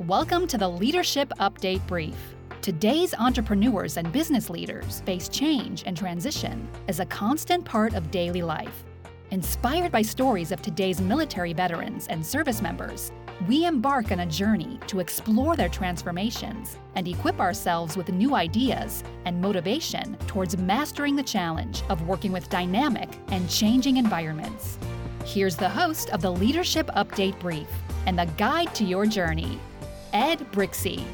Welcome to the Leadership Update Brief. Today's entrepreneurs and business leaders face change and transition as a constant part of daily life. Inspired by stories of today's military veterans and service members, we embark on a journey to explore their transformations and equip ourselves with new ideas and motivation towards mastering the challenge of working with dynamic and changing environments. Here's the host of the Leadership Update Brief and the guide to your journey, Ed Brixey.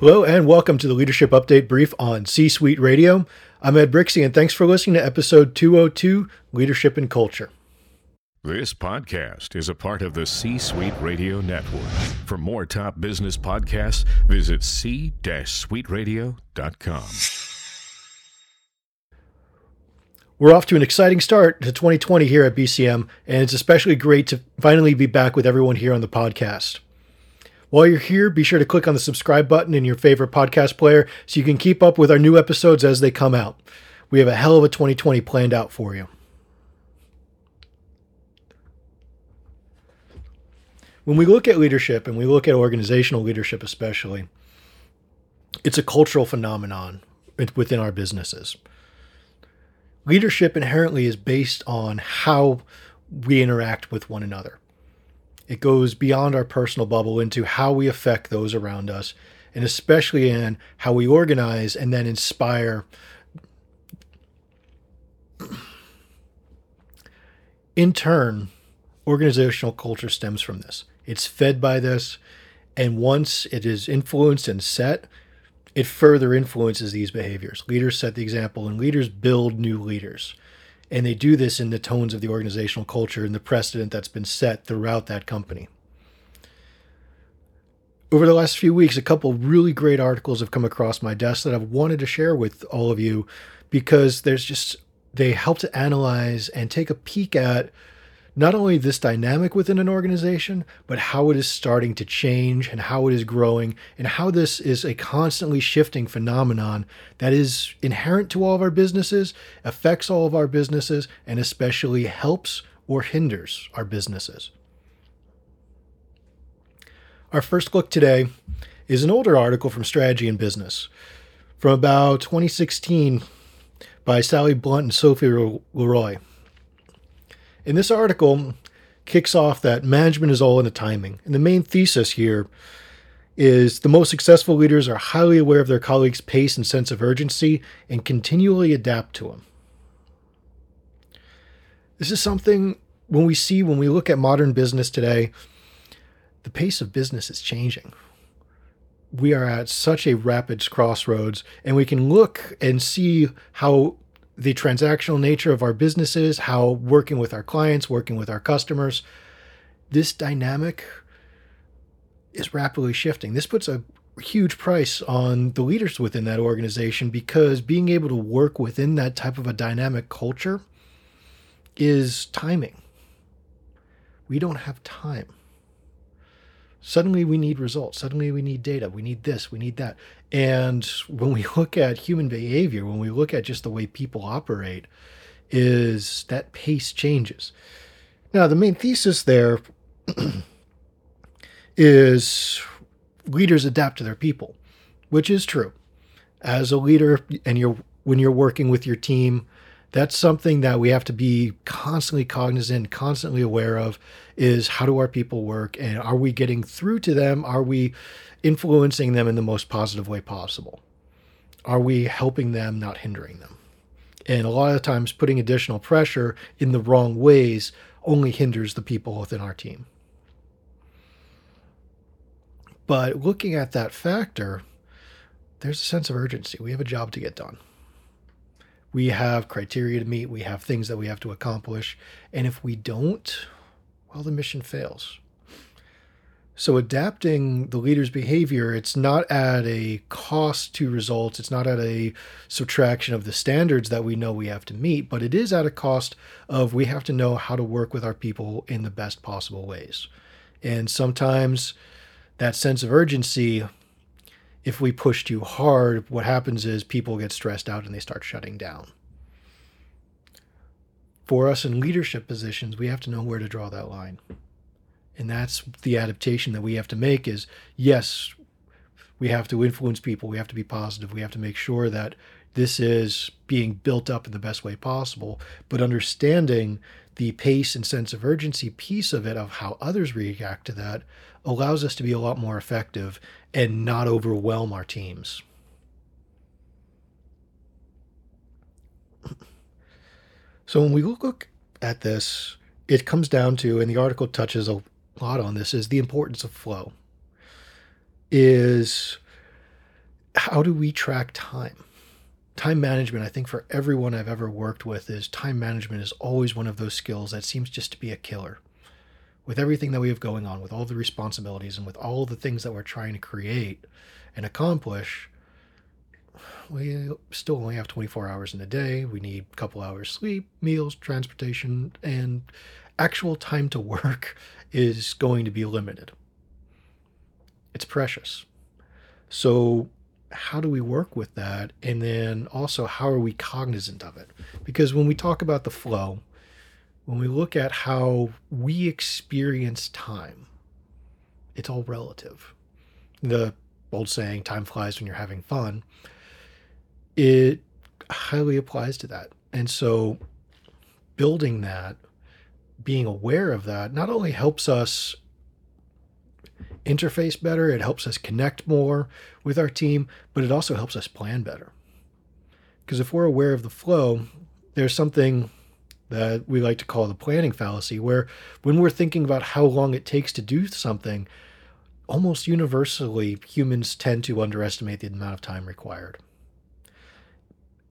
Hello, and welcome to the Leadership Update Brief on C Suite Radio. I'm Ed Brixey, and thanks for listening to episode 202 Leadership and Culture. This podcast is a part of the C Suite Radio Network. For more top business podcasts, visit c-suiteradio.com. We're off to an exciting start to 2020 here at BCM, and it's especially great to finally be back with everyone here on the podcast. While you're here, be sure to click on the subscribe button in your favorite podcast player so you can keep up with our new episodes as they come out. We have a hell of a 2020 planned out for you. When we look at leadership and we look at organizational leadership, especially, it's a cultural phenomenon within our businesses. Leadership inherently is based on how we interact with one another. It goes beyond our personal bubble into how we affect those around us, and especially in how we organize and then inspire. In turn, organizational culture stems from this. It's fed by this, and once it is influenced and set, it further influences these behaviors. Leaders set the example, and leaders build new leaders. And they do this in the tones of the organizational culture and the precedent that's been set throughout that company. Over the last few weeks, a couple really great articles have come across my desk that I've wanted to share with all of you because there's just, they help to analyze and take a peek at not only this dynamic within an organization, but how it is starting to change and how it is growing, and how this is a constantly shifting phenomenon that is inherent to all of our businesses, affects all of our businesses, and especially helps or hinders our businesses. Our first look today is an older article from Strategy and Business from about 2016 by Sally Blount and Sophie Leroy. In this article, kicks off that management is all in the timing. And the main thesis here is the most successful leaders are highly aware of their colleagues' pace and sense of urgency and continually adapt to them. This is something when we see, when we look at modern business today, the pace of business is changing. We are at such a rapid crossroads, and we can look and see how the transactional nature of our businesses, how working with our clients, working with our customers, this dynamic is rapidly shifting. This puts a huge price on the leaders within that organization because being able to work within that type of a dynamic culture is timing. We don't have time. Suddenly we need results. Suddenly we need data. We need this. We need that. And when we look at human behavior, when we look at just the way people operate, is that pace changes. Now, the main thesis there is leaders adapt to their people, which is true. As a leader, and you're when you're working with your team, that's something that we have to be constantly cognizant, constantly aware of is how do our people work and are we getting through to them? Are we influencing them in the most positive way possible? Are we helping them, not hindering them? And a lot of times, putting additional pressure in the wrong ways only hinders the people within our team. But looking at that factor, there's a sense of urgency. We have a job to get done we have criteria to meet, we have things that we have to accomplish. And if we don't, well, the mission fails. So, adapting the leader's behavior, it's not at a cost to results, it's not at a subtraction of the standards that we know we have to meet, but it is at a cost of we have to know how to work with our people in the best possible ways. And sometimes that sense of urgency if we push too hard, what happens is people get stressed out and they start shutting down. for us in leadership positions, we have to know where to draw that line. And that's the adaptation that we have to make is yes, we have to influence people, we have to be positive, we have to make sure that this is being built up in the best way possible, but understanding the pace and sense of urgency piece of it of how others react to that allows us to be a lot more effective and not overwhelm our teams. So when we look at this, it comes down to, and the article touches a lot on this, is the importance of flow. Is how do we track time? Time management, I think for everyone I've ever worked with, is time management is always one of those skills that seems just to be a killer. With everything that we have going on, with all the responsibilities and with all the things that we're trying to create and accomplish, we still only have 24 hours in a day. We need a couple hours sleep, meals, transportation, and actual time to work is going to be limited. It's precious. So, how do we work with that? And then also, how are we cognizant of it? Because when we talk about the flow, when we look at how we experience time, it's all relative. The old saying, time flies when you're having fun it highly applies to that. And so building that, being aware of that, not only helps us interface better, it helps us connect more with our team, but it also helps us plan better. Because if we're aware of the flow, there's something that we like to call the planning fallacy, where when we're thinking about how long it takes to do something, almost universally humans tend to underestimate the amount of time required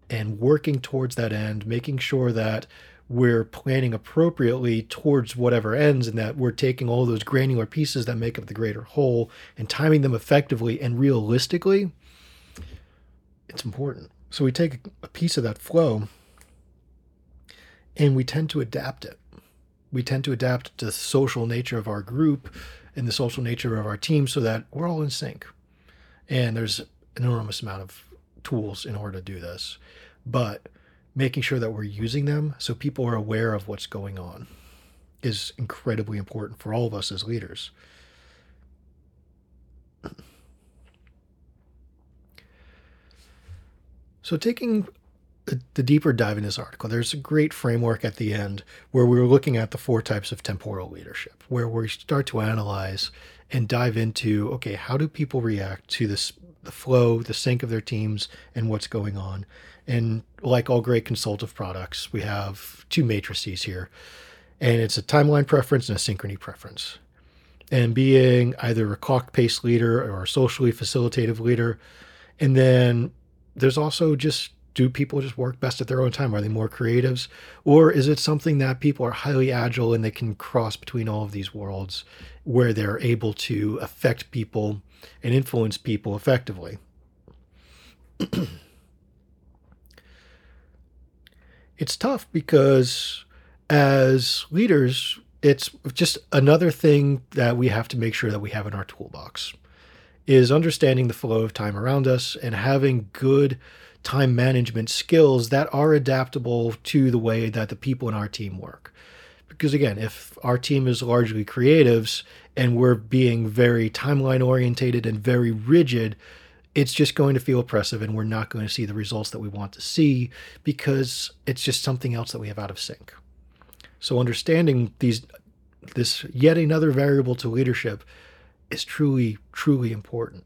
and working towards that end, making sure that we're planning appropriately towards whatever ends and that we're taking all those granular pieces that make up the greater whole and timing them effectively and realistically, it's important. So we take a piece of that flow and we tend to adapt it. We tend to adapt to the social nature of our group and the social nature of our team so that we're all in sync. And there's an enormous amount of tools in order to do this, but making sure that we're using them so people are aware of what's going on is incredibly important for all of us as leaders. So, taking the deeper dive in this article, there's a great framework at the end where we are looking at the four types of temporal leadership, where we start to analyze and dive into okay, how do people react to this the flow, the sync of their teams, and what's going on. And like all great consultative products, we have two matrices here, and it's a timeline preference and a synchrony preference. And being either a clock paced leader or a socially facilitative leader. And then there's also just do people just work best at their own time? Are they more creatives? Or is it something that people are highly agile and they can cross between all of these worlds where they're able to affect people and influence people effectively? it's tough because as leaders, it's just another thing that we have to make sure that we have in our toolbox is understanding the flow of time around us and having good time management skills that are adaptable to the way that the people in our team work. Because again, if our team is largely creatives and we're being very timeline orientated and very rigid, it's just going to feel oppressive and we're not going to see the results that we want to see because it's just something else that we have out of sync. So understanding these this yet another variable to leadership is truly truly important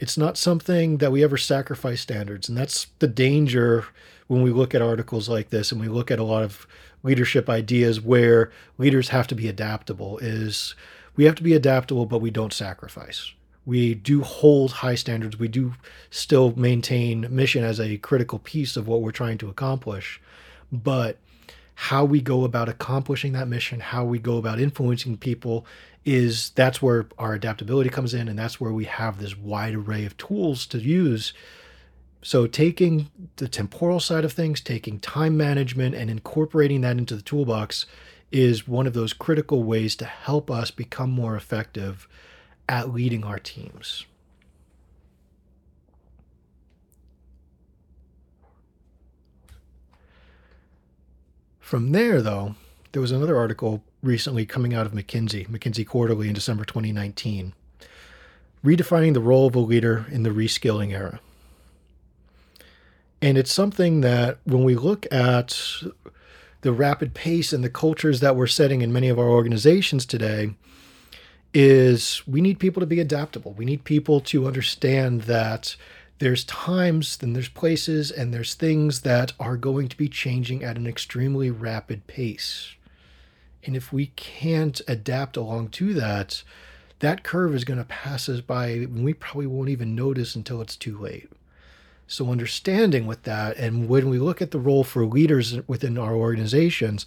it's not something that we ever sacrifice standards. And that's the danger when we look at articles like this and we look at a lot of leadership ideas where leaders have to be adaptable is we have to be adaptable, but we don't sacrifice. We do hold high standards. We do still maintain mission as a critical piece of what we're trying to accomplish. But how we go about accomplishing that mission, how we go about influencing people is that's where our adaptability comes in and that's where we have this wide array of tools to use so taking the temporal side of things taking time management and incorporating that into the toolbox is one of those critical ways to help us become more effective at leading our teams From there, though, there was another article recently coming out of McKinsey, McKinsey Quarterly in December 2019, redefining the role of a leader in the reskilling era. And it's something that when we look at the rapid pace and the cultures that we're setting in many of our organizations today, is we need people to be adaptable. We need people to understand that there's times and there's places and there's things that are going to be changing at an extremely rapid pace. And if we can't adapt along to that, that curve is going to pass us by and we probably won't even notice until it's too late. So, understanding with that, and when we look at the role for leaders within our organizations,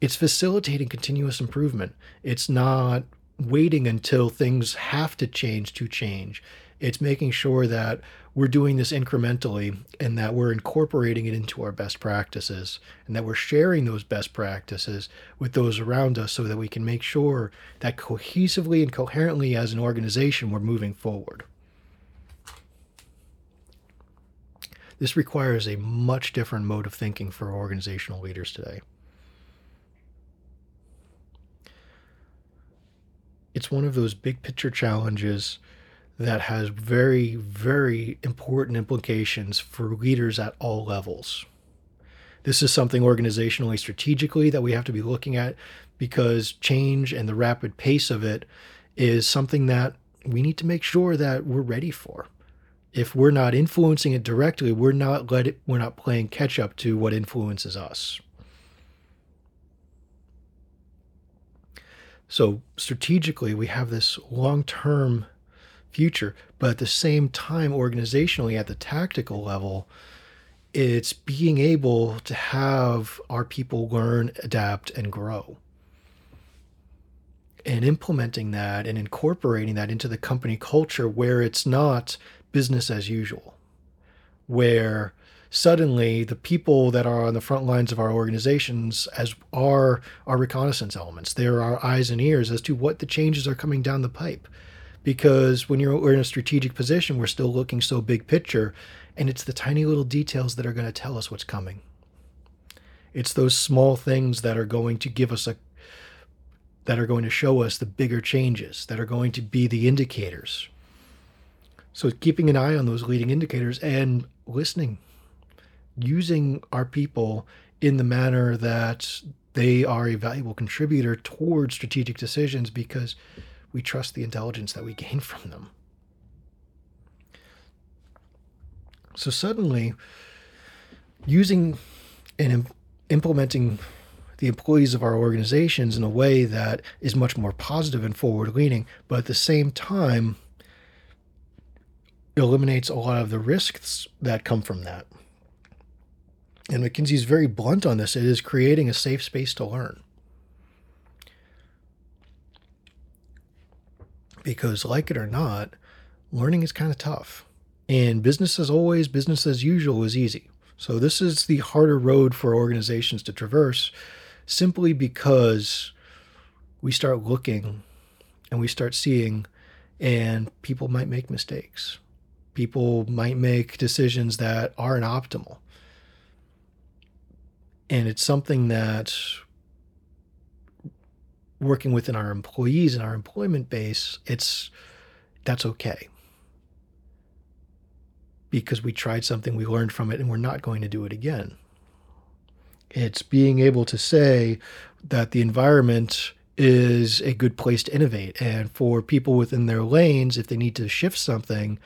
it's facilitating continuous improvement. It's not waiting until things have to change to change. It's making sure that we're doing this incrementally and that we're incorporating it into our best practices and that we're sharing those best practices with those around us so that we can make sure that cohesively and coherently as an organization we're moving forward. This requires a much different mode of thinking for organizational leaders today. It's one of those big picture challenges that has very, very important implications for leaders at all levels. This is something organizationally, strategically, that we have to be looking at because change and the rapid pace of it is something that we need to make sure that we're ready for. If we're not influencing it directly, we're not let it, we're not playing catch up to what influences us. So strategically, we have this long-term future. But at the same time, organizationally, at the tactical level, it's being able to have our people learn, adapt, and grow. And implementing that and incorporating that into the company culture where it's not business as usual, where suddenly the people that are on the front lines of our organizations as are our reconnaissance elements. They're our eyes and ears as to what the changes are coming down the pipe because when you're in a strategic position, we're still looking so big picture, and it's the tiny little details that are going to tell us what's coming. It's those small things that are going to give us a that are going to show us the bigger changes, that are going to be the indicators. So keeping an eye on those leading indicators and listening, using our people in the manner that they are a valuable contributor towards strategic decisions because we trust the intelligence that we gain from them. So suddenly, using and implementing the employees of our organizations in a way that is much more positive and forward leaning, but at the same time, eliminates a lot of the risks that come from that. And McKinsey is very blunt on this. It is creating a safe space to learn. because, like it or not, learning is kind of tough. And business as always, business as usual is easy. So, this is the harder road for organizations to traverse simply because we start looking and we start seeing, and people might make mistakes. People might make decisions that aren't optimal. And it's something that working within our employees and our employment base, it's that's okay. Because we tried something, we learned from it, and we're not going to do it again. It's being able to say that the environment is a good place to innovate. And for people within their lanes, if they need to shift something,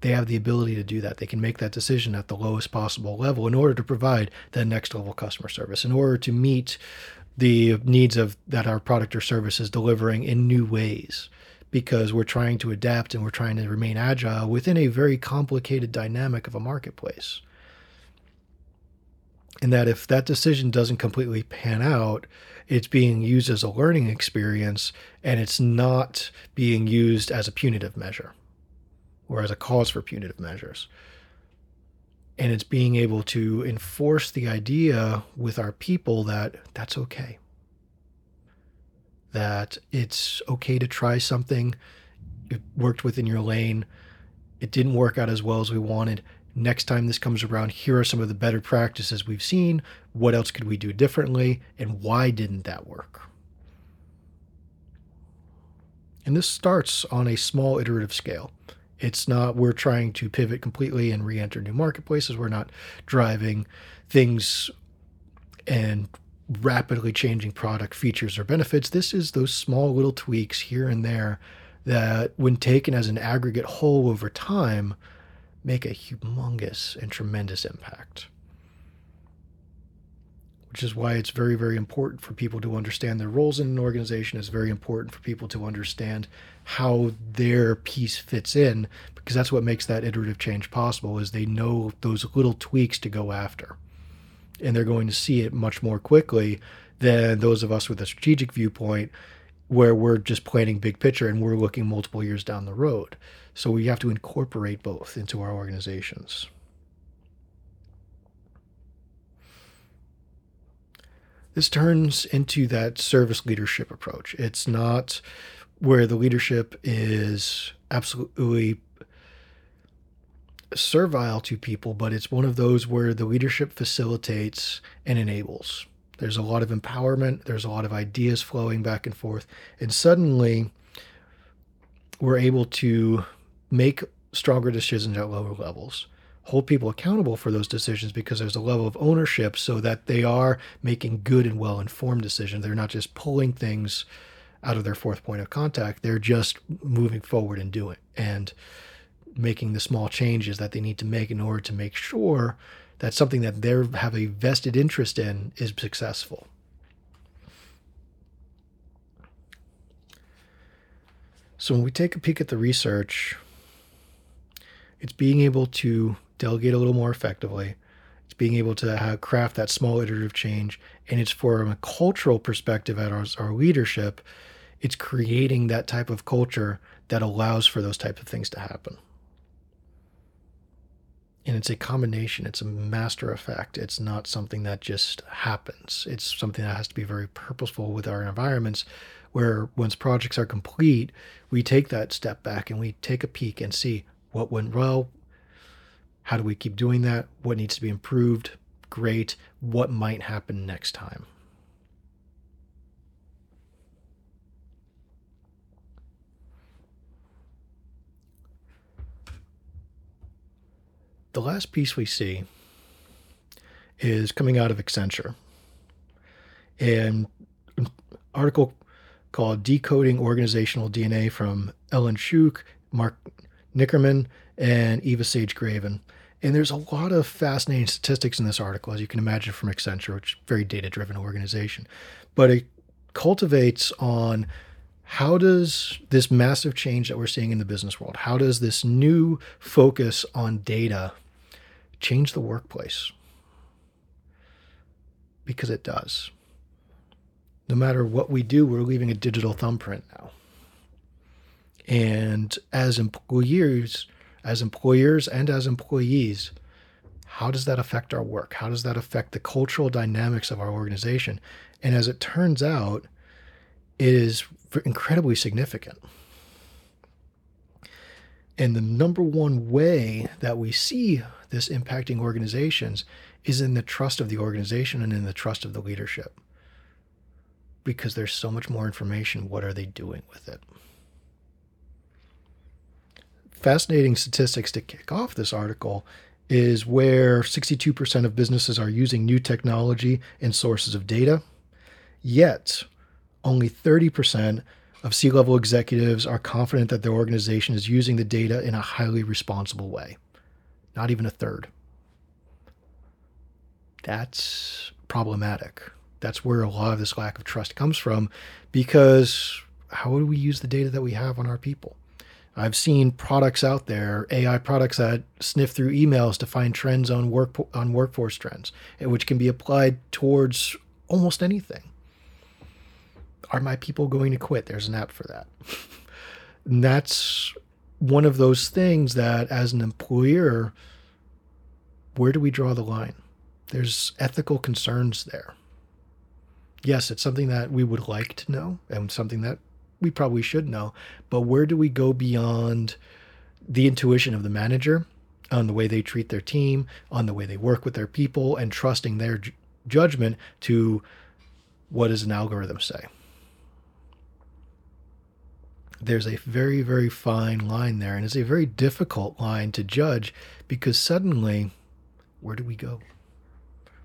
they have the ability to do that. They can make that decision at the lowest possible level in order to provide that next level customer service, in order to meet the needs of that our product or service is delivering in new ways because we're trying to adapt and we're trying to remain agile within a very complicated dynamic of a marketplace. And that if that decision doesn't completely pan out, it's being used as a learning experience and it's not being used as a punitive measure or as a cause for punitive measures and it's being able to enforce the idea with our people that that's okay that it's okay to try something it worked within your lane it didn't work out as well as we wanted Next time this comes around, here are some of the better practices we've seen. What else could we do differently? And why didn't that work? And this starts on a small iterative scale. It's not we're trying to pivot completely and re enter new marketplaces. We're not driving things and rapidly changing product features or benefits. This is those small little tweaks here and there that, when taken as an aggregate whole over time, make a humongous and tremendous impact. Which is why it's very, very important for people to understand their roles in an organization. It's very important for people to understand how their piece fits in, because that's what makes that iterative change possible. Is they know those little tweaks to go after and they're going to see it much more quickly than those of us with a strategic viewpoint where we're just planning big picture and we're looking multiple years down the road. So we have to incorporate both into our organizations. This turns into that service leadership approach. It's not where the leadership is absolutely servile to people, but it's one of those where the leadership facilitates and enables. There's a lot of empowerment, there's a lot of ideas flowing back and forth, and suddenly we're able to make stronger decisions at lower levels. Hold people accountable for those decisions because there's a level of ownership so that they are making good and well informed decisions. They're not just pulling things out of their fourth point of contact, they're just moving forward and doing. And making the small changes that they need to make in order to make sure that something that they have a vested interest in is successful. So when we take a peek at the research, it's being able to delegate a little more effectively. It's being able to have, craft that small iterative change, and it's from a cultural perspective at our, our leadership. It's creating that type of culture that allows for those type of things to happen and it's a combination it's a master effect it's not something that just happens it's something that has to be very purposeful with our environments where once projects are complete we take that step back and we take a peek and see what went well how do we keep doing that what needs to be improved great what might happen next time the last piece we see is coming out of Accenture. An article called Decoding Organizational DNA from Ellyn Shook, Mark Knickrehm, and Eva Sage-Gavin. And there's a lot of fascinating statistics in this article, as you can imagine from Accenture, which is a very data driven organization. But it cultivates on how does this massive change that we're seeing in the business world, how does this new focus on data change the workplace because it does. No matter what we do, we're leaving a digital thumbprint now. And as employers, as employers and as employees, how does that affect our work? How does that affect the cultural dynamics of our organization? And as it turns out, it is incredibly significant. And the number one way that we see this impacting organizations is in the trust of the organization and in the trust of the leadership. Because there's so much more information. What are they doing with it? Fascinating statistics to kick off this article is where 62% of businesses are using new technology and sources of data, yet only 30% of C level executives are confident that their organization is using the data in a highly responsible way. Not even a third. That's problematic. That's where a lot of this lack of trust comes from because how do we use the data that we have on our people? I've seen products out there, AI products that sniff through emails to find trends on work on workforce trends, which can be applied towards almost anything are my people going to quit? There's an app for that. and that's one of those things that, as an employer, where do we draw the line? There's ethical concerns there. Yes, it's something that we would like to know and something that we probably should know, but where do we go beyond the intuition of the manager on the way they treat their team, on the way they work with their people, and trusting their judgment to what does an algorithm say. There's a very, very fine line there, and it's a very difficult line to judge because suddenly, where do we go?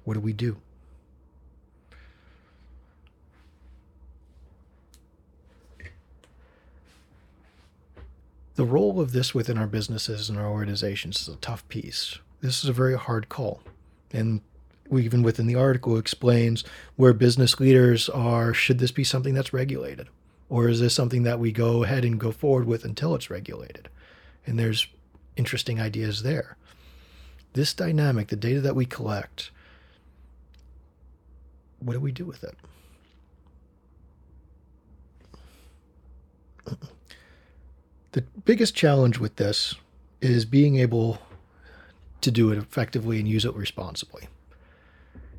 What do we do? The role of this within our businesses and our organizations is a tough piece. This is a very hard call. And we, even within the article explains where business leaders are should this be something that's regulated? Or is this something that we go ahead and go forward with until it's regulated? And there's interesting ideas there. This dynamic, the data that we collect, what do we do with it? The biggest challenge with this is being able to do it effectively and use it responsibly.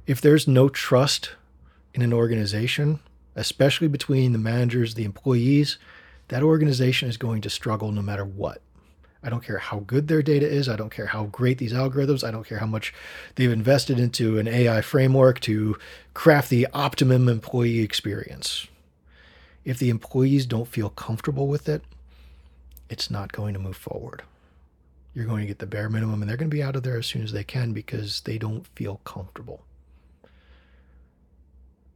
If there's no trust in an organization, especially between the managers, the employees, that organization is going to struggle no matter what. I don't care how good their data is. I don't care how great these algorithms. I don't care how much they've invested into an AI framework to craft the optimum employee experience. If the employees don't feel comfortable with it, it's not going to move forward. You're going to get the bare minimum, and they're going to be out of there as soon as they can because they don't feel comfortable.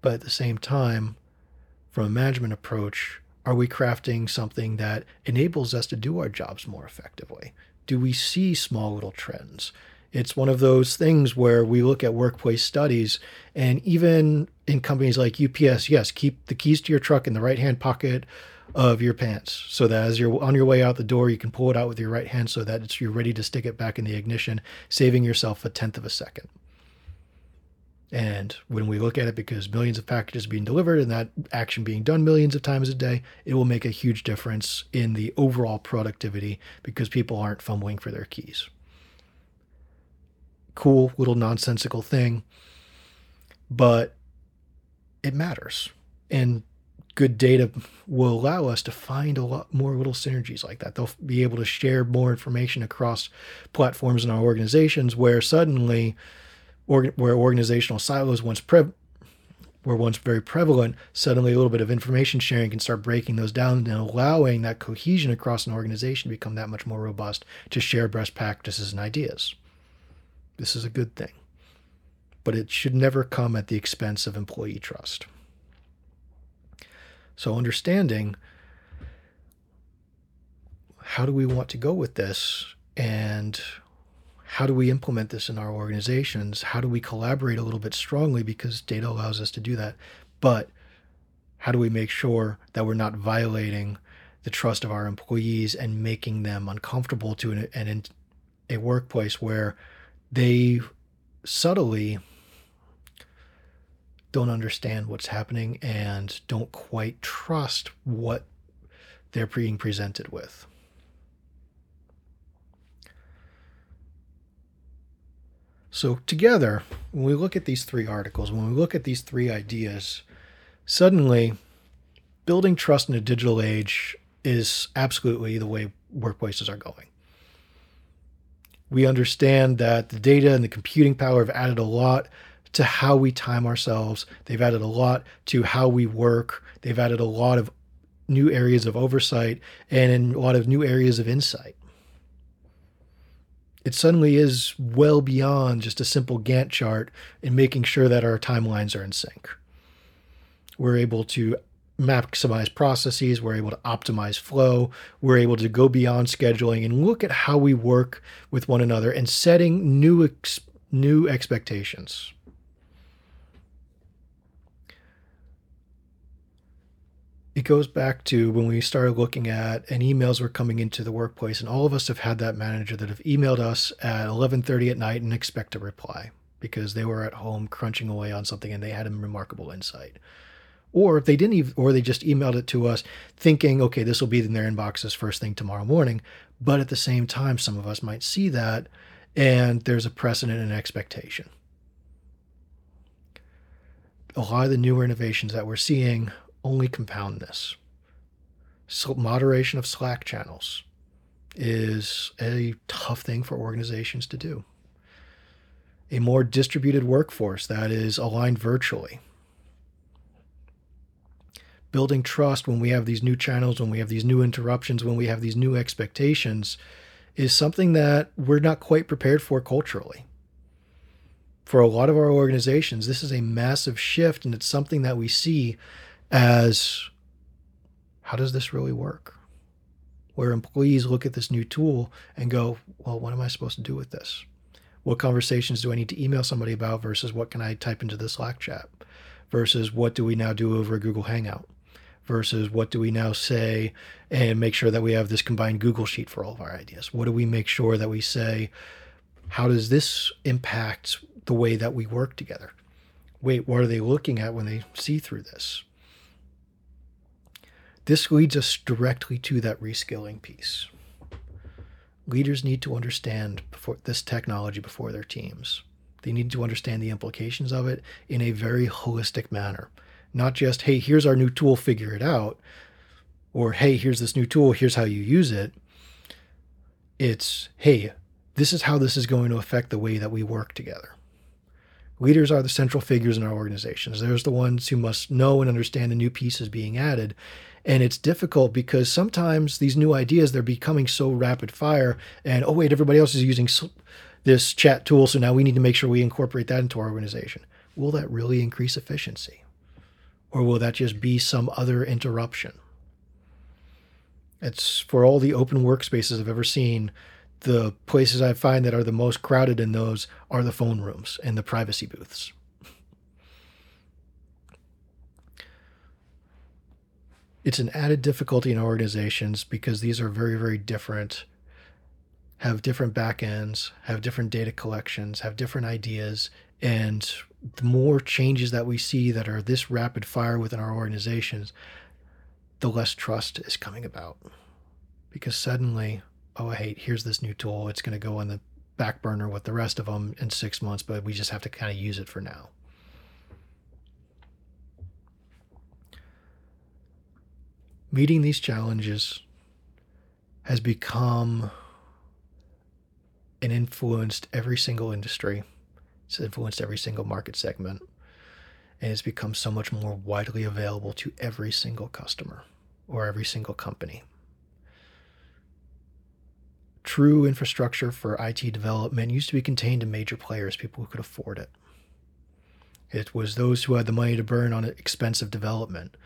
But at the same time, from a management approach, are we crafting something that enables us to do our jobs more effectively? Do we see small little trends? It's one of those things where we look at workplace studies, and even in companies like UPS, yes, keep the keys to your truck in the right hand pocket of your pants so that as you're on your way out the door, you can pull it out with your right hand so that you're ready to stick it back in the ignition, saving yourself a tenth of a second. And when we look at it, because millions of packages being delivered and that action being done millions of times a day, it will make a huge difference in the overall productivity because people aren't fumbling for their keys. Cool, little nonsensical thing, but it matters. And good data will allow us to find a lot more little synergies like that. They'll be able to share more information across platforms in our organizations where suddenly, where organizational silos once pre- were once very prevalent, suddenly a little bit of information sharing can start breaking those down and allowing that cohesion across an organization to become that much more robust to share best practices and ideas. This is a good thing, but it should never come at the expense of employee trust. So, understanding how do we want to go with this and how do we implement this in our organizations? How do we collaborate a little bit strongly because data allows us to do that? But how do we make sure that we're not violating the trust of our employees and making them uncomfortable to an, an a workplace where they subtly don't understand what's happening and don't quite trust what they're being presented with. So, together, when we look at these three articles, when we look at these three ideas, suddenly building trust in a digital age is absolutely the way workplaces are going. We understand that the data and the computing power have added a lot to how we time ourselves. They've added a lot to how we work. They've added a lot of new areas of oversight and a lot of new areas of insight. It suddenly is well beyond just a simple Gantt chart in making sure that our timelines are in sync. We're able to maximize processes, we're able to optimize flow, we're able to go beyond scheduling and look at how we work with one another and setting new ex- new expectations. It goes back to when we started looking at and emails were coming into the workplace and all of us have had that manager that have emailed us at 11:30 at night and expect a reply because they were at home crunching away on something and they had a remarkable insight. Or if they didn't even, or they just emailed it to us thinking okay this will be in their inboxes first thing tomorrow morning. But at the same time some of us might see that and there's a precedent and expectation. A lot of the newer innovations that we're seeing only compound this. So moderation of Slack channels is a tough thing for organizations to do. A more distributed workforce that is aligned virtually. Building trust when we have these new channels, when we have these new interruptions, when we have these new expectations is something that we're not quite prepared for culturally. For a lot of our organizations, this is a massive shift, and it's something that we see as how does this really work? Where employees look at this new tool and go, well, what am I supposed to do with this? What conversations do I need to email somebody about versus what can I type into the Slack chat? Versus what do we now do over a Google Hangout? Versus what do we now say and make sure that we have this combined Google Sheet for all of our ideas? What do we make sure that we say, how does this impact the way that we work together? Wait, what are they looking at when they see through this? This leads us directly to that reskilling piece. Leaders need to understand before, this technology before their teams. They need to understand the implications of it in a very holistic manner. Not just, hey, here's our new tool, figure it out, or hey, here's this new tool, here's how you use it. It's, hey, this is how this is going to affect the way that we work together. Leaders are the central figures in our organizations. There's the ones who must know and understand the new pieces being added and it's difficult because sometimes these new ideas they're becoming so rapid fire and oh wait everybody else is using this chat tool so now we need to make sure we incorporate that into our organization. Will that really increase efficiency? Or will that just be some other interruption? It's for all the open workspaces i've ever seen the places i find that are the most crowded in those are the phone rooms and the privacy booths it's an added difficulty in organizations because these are very, very different, have different backends, have different data collections, have different ideas. And the more changes that we see that are this rapid fire within our organizations, the less trust is coming about. Because suddenly, oh, hey, here's this new tool. It's going to go on the back burner with the rest of them in six months, but we just have to kind of use it for now. Meeting these challenges has become and influenced every single industry. It's influenced every single market segment. And it's become so much more widely available to every single customer or every single company. True infrastructure for IT development used to be contained to major players, people who could afford it. It was those who had the money to burn on expensive development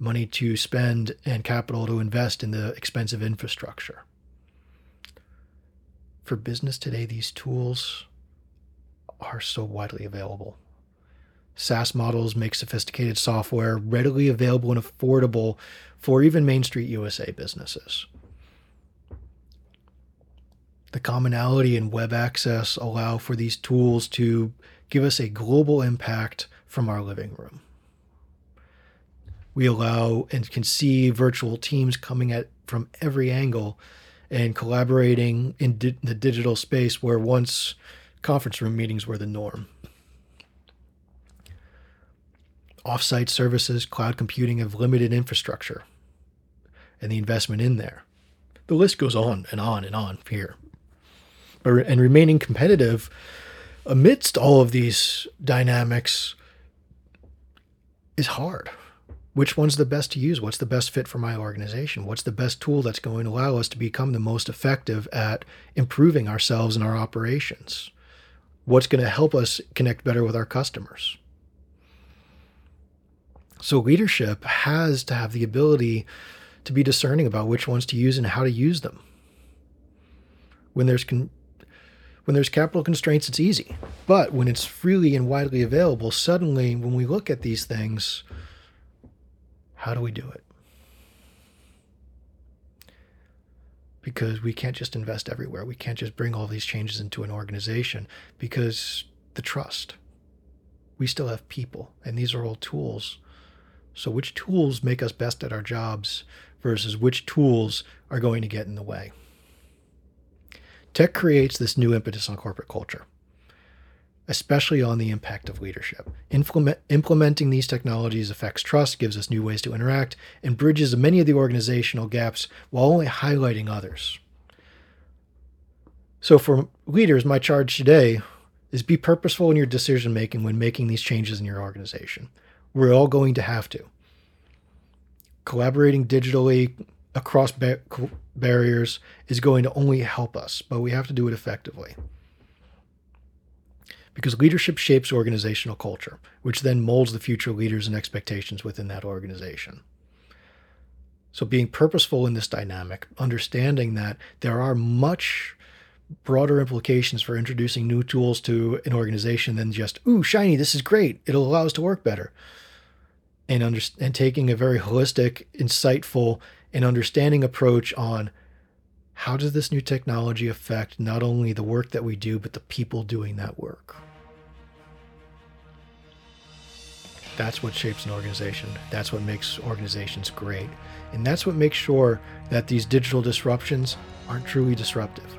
money to spend and capital to invest in the expensive infrastructure. For business today, these tools are so widely available. SaaS models make sophisticated software readily available and affordable for even Main Street USA businesses. The commonality and web access allow for these tools to give us a global impact from our living room we allow and can see virtual teams coming at from every angle and collaborating in di- the digital space where once conference room meetings were the norm. Offsite services, cloud computing have limited infrastructure and the investment in there. The list goes on and on and on here. And remaining competitive amidst all of these dynamics is hard which one's the best to use? What's the best fit for my organization? What's the best tool that's going to allow us to become the most effective at improving ourselves and our operations? What's going to help us connect better with our customers? So, leadership has to have the ability to be discerning about which ones to use and how to use them. When there's con- when there's capital constraints, it's easy. But when it's freely and widely available, suddenly when we look at these things, how do we do it? Because we can't just invest everywhere. We can't just bring all these changes into an organization because the trust. We still have people, and these are all tools. So, which tools make us best at our jobs versus which tools are going to get in the way? Tech creates this new impetus on corporate culture especially on the impact of leadership. Implement, implementing these technologies affects trust, gives us new ways to interact, and bridges many of the organizational gaps while only highlighting others. So, for leaders, my charge today is be purposeful in your decision making when making these changes in your organization. We're all going to have to. Collaborating digitally across ba- barriers is going to only help us, but we have to do it effectively. Because leadership shapes organizational culture, which then molds the future leaders and expectations within that organization. So, being purposeful in this dynamic, understanding that there are much broader implications for introducing new tools to an organization than just, ooh, shiny, this is great. It'll allow us to work better. And, under, and taking a very holistic, insightful, and understanding approach on how does this new technology affect not only the work that we do, but the people doing that work. That's what shapes an organization. That's what makes organizations great. And that's what makes sure that these digital disruptions aren't truly disruptive.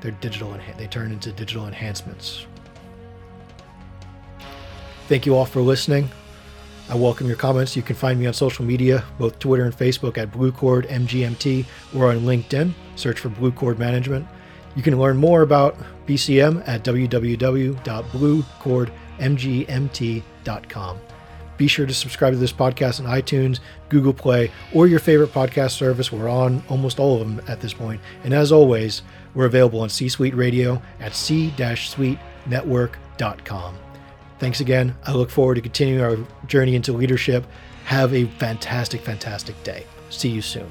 They're digital, enha- they turn into digital enhancements. Thank you all for listening. I welcome your comments. You can find me on social media, both Twitter and Facebook at Bluecord MGMT or on LinkedIn. Search for Bluecord Management. You can learn more about BCM at www.bluecordmgmt.com. Be sure to subscribe to this podcast on iTunes, Google Play, or your favorite podcast service. We're on almost all of them at this point. And as always, we're available on C Suite Radio at c-suitenetwork.com. Thanks again. I look forward to continuing our journey into leadership. Have a fantastic, fantastic day. See you soon.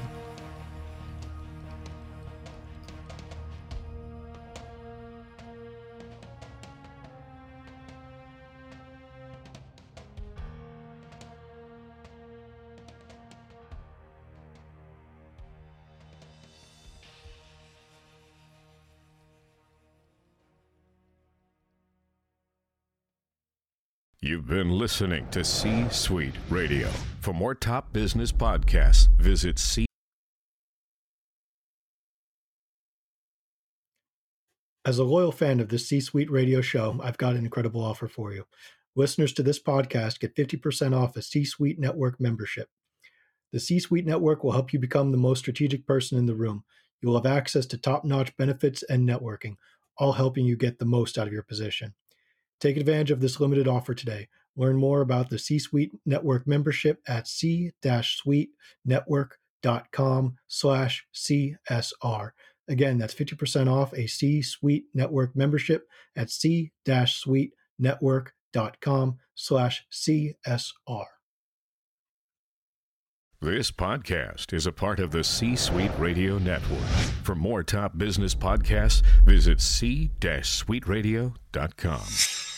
You've been listening to C Suite Radio. For more top business podcasts, visit C. As a loyal fan of the C Suite radio show, I've got an incredible offer for you. Listeners to this podcast get 50% off a C Suite Network membership. The C Suite Network will help you become the most strategic person in the room. You will have access to top notch benefits and networking, all helping you get the most out of your position. Take advantage of this limited offer today. Learn more about the C Suite Network membership at c-suitenetwork.com slash CSR. Again, that's 50% off a C Suite Network membership at c-suitenetwork.com slash CSR. This podcast is a part of the C Suite Radio Network. For more top business podcasts, visit c-suiteradio.com.